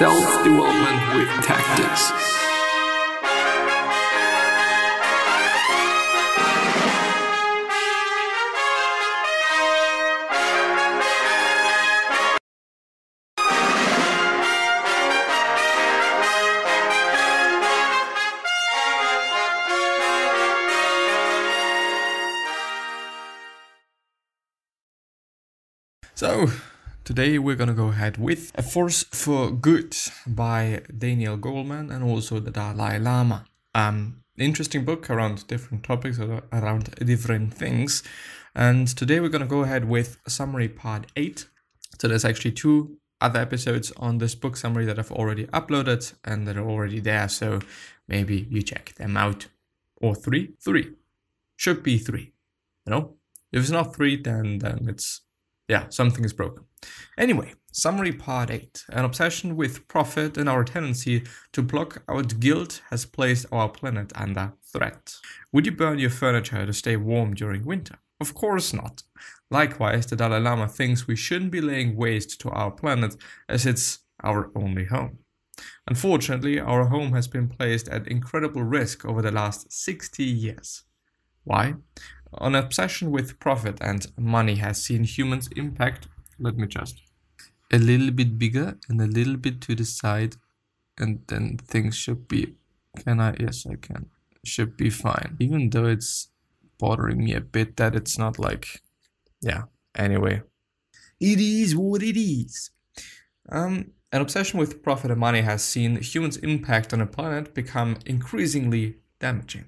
Self development with tactics. So, today we're gonna go ahead with A Force for Good by Daniel Goleman and also the Dalai Lama. Um, interesting book around different topics, around different things. And today we're gonna go ahead with summary part 8. So, there's actually two other episodes on this book summary that I've already uploaded and that are already there. So, maybe you check them out. Or three? Three. Should be three. You know? If it's not three, then then it's yeah, something is broken. Anyway, summary part 8. An obsession with profit and our tendency to block out guilt has placed our planet under threat. Would you burn your furniture to stay warm during winter? Of course not. Likewise, the Dalai Lama thinks we shouldn't be laying waste to our planet as it's our only home. Unfortunately, our home has been placed at incredible risk over the last 60 years. Why? An obsession with profit and money has seen humans impact. Let me just a little bit bigger and a little bit to the side, and then things should be. Can I? Yes, I can. Should be fine. Even though it's bothering me a bit that it's not like. Yeah. Anyway, it is what it is. Um, an obsession with profit and money has seen humans' impact on the planet become increasingly damaging.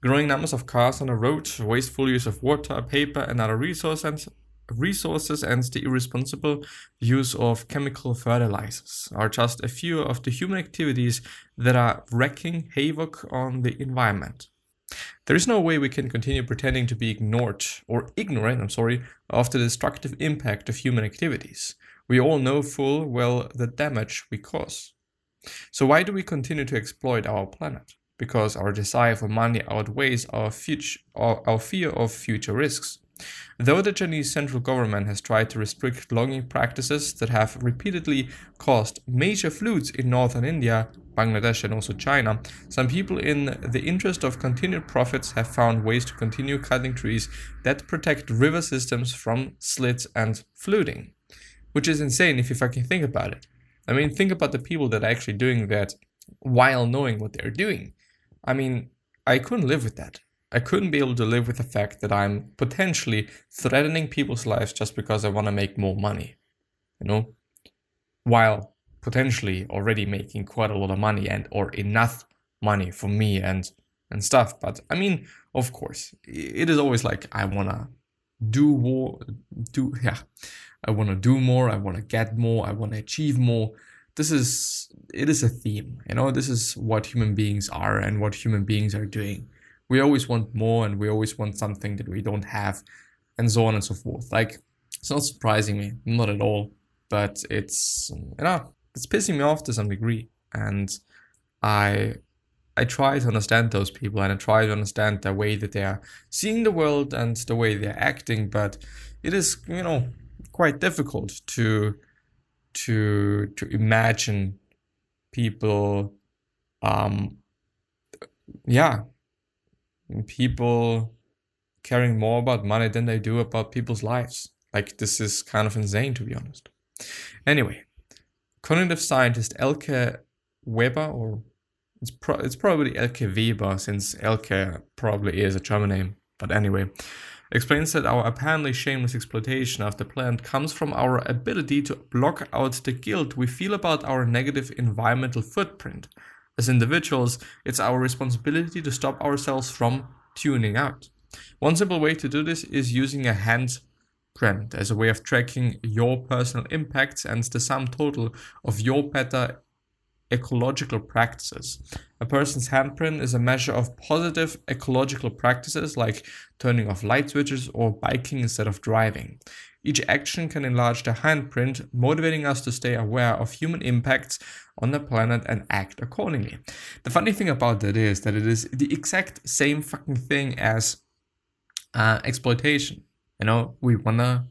Growing numbers of cars on the road, wasteful use of water, paper, and other resources, resources, and the irresponsible use of chemical fertilizers are just a few of the human activities that are wreaking havoc on the environment. There is no way we can continue pretending to be ignored or ignorant, I'm sorry, of the destructive impact of human activities. We all know full well the damage we cause. So why do we continue to exploit our planet? because our desire for money outweighs our, future, our, our fear of future risks. Though the Chinese central government has tried to restrict logging practices that have repeatedly caused major floods in northern India, Bangladesh, and also China, some people, in the interest of continued profits, have found ways to continue cutting trees that protect river systems from slits and flooding. Which is insane if you fucking think about it. I mean, think about the people that are actually doing that while knowing what they're doing. I mean, I couldn't live with that. I couldn't be able to live with the fact that I'm potentially threatening people's lives just because I want to make more money, you know, while potentially already making quite a lot of money and or enough money for me and and stuff. But I mean, of course, it is always like I wanna do more, do yeah, I wanna do more, I wanna get more, I wanna achieve more. This is it is a theme you know? This is what human beings are and what human beings are doing we always want more and we always want something that we don't have and so on and so forth. Like it's not surprising me not at all but it's you know it's pissing me off to some degree. And i i try to understand those people and i try to understand the way that they are seeing the world and the way they're acting but it is you know quite difficult to to to imagine people um yeah people caring more about money than they do about people's lives. Like this is kind of insane to be honest. Anyway cognitive scientist elke weber or it's, pro- it's probably elke weber since elke probably is a german name. But anyway explains that our apparently shameless exploitation of the plant comes from our ability to block out the guilt we feel about our negative environmental footprint. As individuals, it's our responsibility to stop ourselves from tuning out. One simple way to do this is using a handprint as a way of tracking your personal impacts and the sum total of your better ecological practices. A person's handprint is a measure of positive ecological practices like turning off light switches or biking instead of driving. Each action can enlarge the handprint, motivating us to stay aware of human impacts on the planet and act accordingly. The funny thing about that is that it is the exact same fucking thing as uh, exploitation. You know, we wanna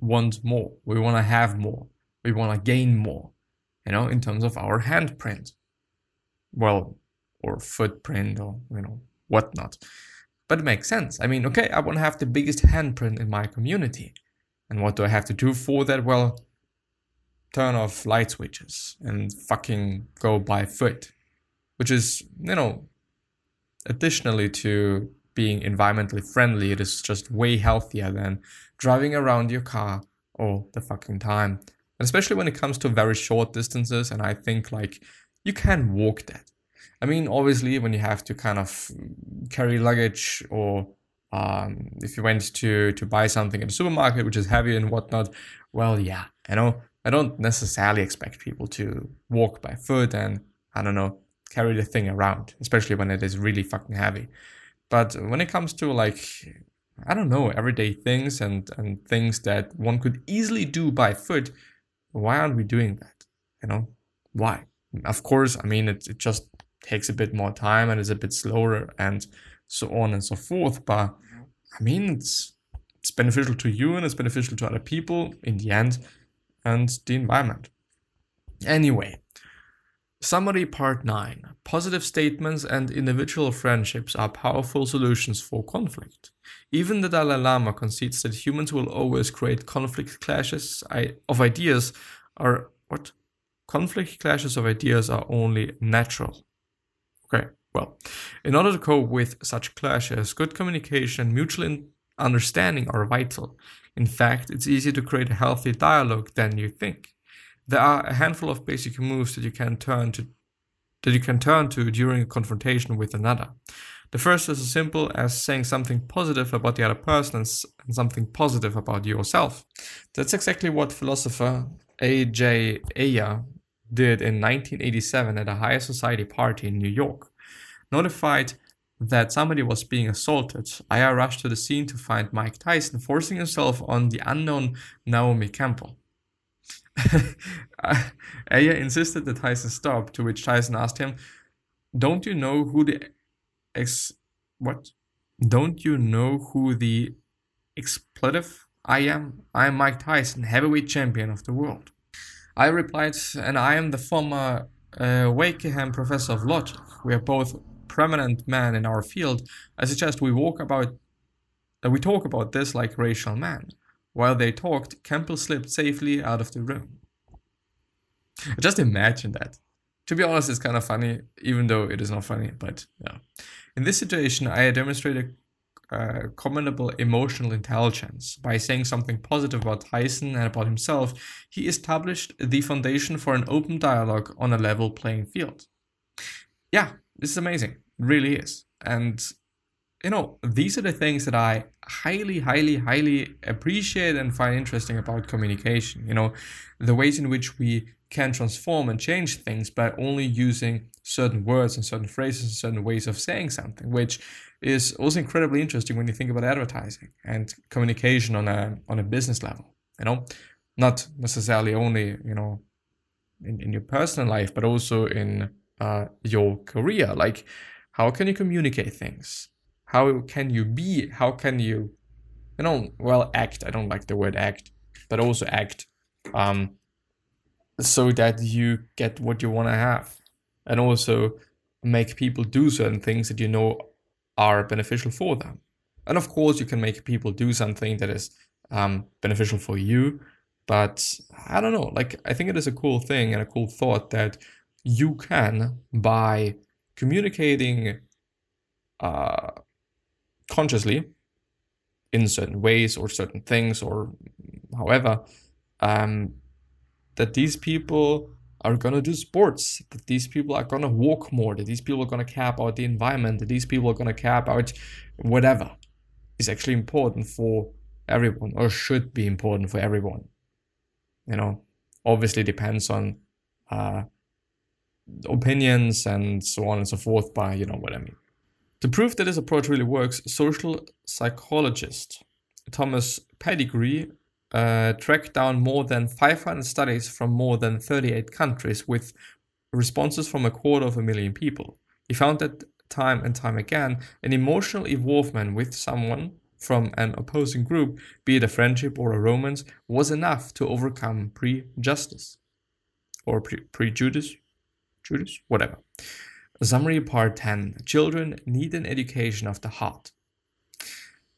want more, we wanna have more, we wanna gain more you know, in terms of our handprint. Well, or footprint or, you know, whatnot. But it makes sense. I mean, okay, I want to have the biggest handprint in my community. And what do I have to do for that? Well, turn off light switches and fucking go by foot, which is, you know, additionally to being environmentally friendly, it is just way healthier than driving around your car all the fucking time. And especially when it comes to very short distances, and I think like you can walk that. I mean, obviously, when you have to kind of carry luggage or um, if you went to to buy something in a supermarket which is heavy and whatnot, well, yeah, you know, I don't necessarily expect people to walk by foot and I don't know carry the thing around, especially when it is really fucking heavy. But when it comes to like I don't know everyday things and and things that one could easily do by foot, why aren't we doing that? You know why? Of course, I mean it, it just takes a bit more time and is a bit slower and so on and so forth. But I mean it's it's beneficial to you and it's beneficial to other people in the end and the environment. Anyway, summary part 9 Positive statements and individual friendships are powerful solutions for conflict. Even the Dalai Lama concedes that humans will always create conflict clashes of ideas are what? Conflict clashes of ideas are only natural. Okay, well, in order to cope with such clashes, good communication and mutual understanding are vital. In fact, it's easier to create a healthy dialogue than you think. There are a handful of basic moves that you can turn to that you can turn to during a confrontation with another. The first is as simple as saying something positive about the other person and something positive about yourself. That's exactly what philosopher A.J. Ayer did in 1987 at a higher society party in New York. Notified that somebody was being assaulted, Ayer rushed to the scene to find Mike Tyson forcing himself on the unknown Naomi Campbell. Ayer insisted that Tyson stop, to which Tyson asked him, Don't you know who the ex what? Don't you know who the expletive I am? I am Mike Tyson, heavyweight champion of the world. Ayer replied, and Ayer am the former uh, Wykeham professor of logic. We are both prominent men in our field, I suggest we walk about uh, we talk about this like racial men. While they talked, Campbell slipped safely out of the room. Just imagine that. To be honest, it's kind of funny, even though it is not funny, but yeah. In this situation, I demonstrated uh, commendable emotional intelligence. By saying something positive about Tyson and about himself, he established the foundation for an open dialogue on a level playing field. Yeah, this is amazing. It really is. And you know, these are the things that I highly, highly, highly appreciate and find interesting about communication. You know, the ways in which we can transform and change things by only using certain words and certain phrases and certain ways of saying something, which is also incredibly interesting when you think about advertising and communication on a on a business level. You know, not necessarily only you know in, in your personal life, but also in uh, your career. Like, how can you communicate things? How can you be? How can you, you know, well, act? I don't like the word act, but also act, um, so that you get what you want to have, and also make people do certain things that you know are beneficial for them. And of course, you can make people do something that is um, beneficial for you. But I don't know, like, I think it is a cool thing and a cool thought that you can by communicating uh, consciously in certain ways or certain things or however um, that these people are going to do sports that these people are going to walk more that these people are going to care about the environment that these people are going to care about whatever is actually important for everyone or should be important for everyone you know obviously depends on uh, opinions and so on and so forth by you know what I mean. To prove that this approach really works, social psychologist Thomas Pettigrew uh, tracked down more than 500 studies from more than 38 countries with responses from a quarter of a million people. He found that time and time again, an emotional involvement with someone from an opposing group, be it a friendship or a romance, was enough to overcome prejudice. or pre- prejudice, Judas, whatever. Summary part 10 Children need an education of the heart.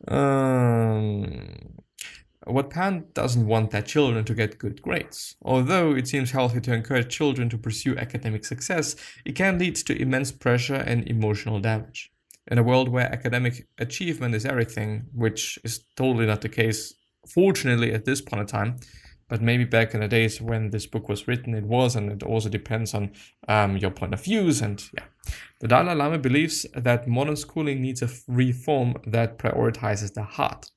Um, what parent doesn't want their children to get good grades? Although it seems healthy to encourage children to pursue academic success, it can lead to immense pressure and emotional damage. In a world where academic achievement is everything, which is totally not the case, fortunately, at this point in time, but maybe back in the days when this book was written, it was, and it also depends on um, your point of views. And yeah, the Dalai Lama believes that modern schooling needs a reform that prioritizes the heart.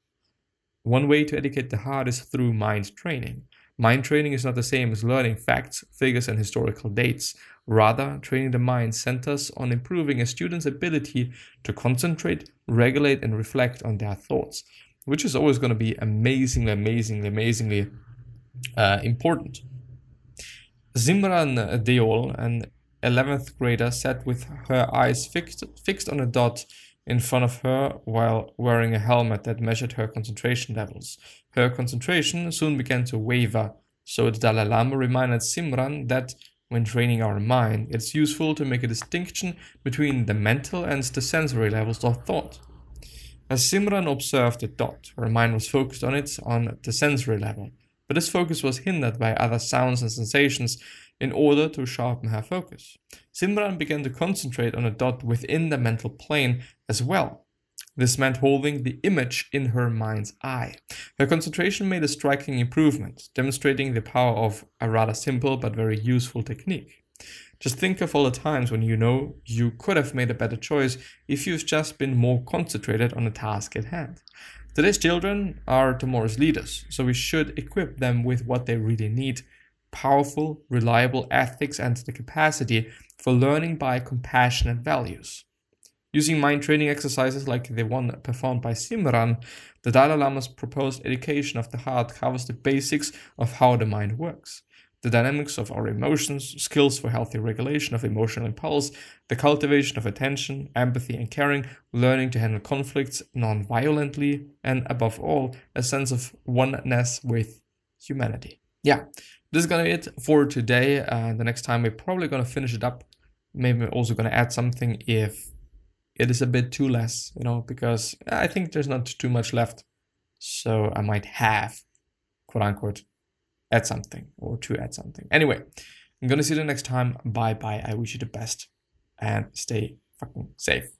One way to educate the heart is through mind training. Mind training is not the same as learning facts, figures, and historical dates. Rather, training the mind centers on improving a student's ability to concentrate, regulate, and reflect on their thoughts, which is always going to be amazingly, amazingly, amazingly uh, important. Simran Deol, an 11th grader, sat with her eyes fixed, fixed on a dot in front of her while wearing a helmet that measured her concentration levels. Her concentration soon began to waver, so the Dalai Lama reminded Simran that when training our mind, it's useful to make a distinction between the mental and the sensory levels of thought. As Simran observed the dot, her mind was focused on it on the sensory level, but this focus was hindered by other sounds and sensations in order to sharpen her focus. Simran began to concentrate on a dot within the mental plane as well. This meant holding the image in her mind's eye. Her concentration made a striking improvement, demonstrating the power of a rather simple but very useful technique. Just think of all the times when you know you could have made a better choice if you've just been more concentrated on the task at hand. Today's children are tomorrow's leaders, so we should equip them with what they really need powerful, reliable ethics and the capacity for learning by compassionate values. Using mind training exercises like the one performed by Simran, the Dalai Lama's proposed education of the heart covers the basics of how the mind works the dynamics of our emotions, skills for healthy regulation of emotional impulse, the cultivation of attention, empathy, and caring, learning to handle conflicts non violently, and above all, a sense of oneness with humanity. Yeah, this is gonna be it for today. Uh, the next time we're probably gonna finish it up. Maybe we're also gonna add something if it is a bit too less, you know, because I think there's not too much left. So I might have, quote unquote, add something or to add something. Anyway, I'm gonna see you the next time. Bye bye. I wish you the best and stay fucking safe.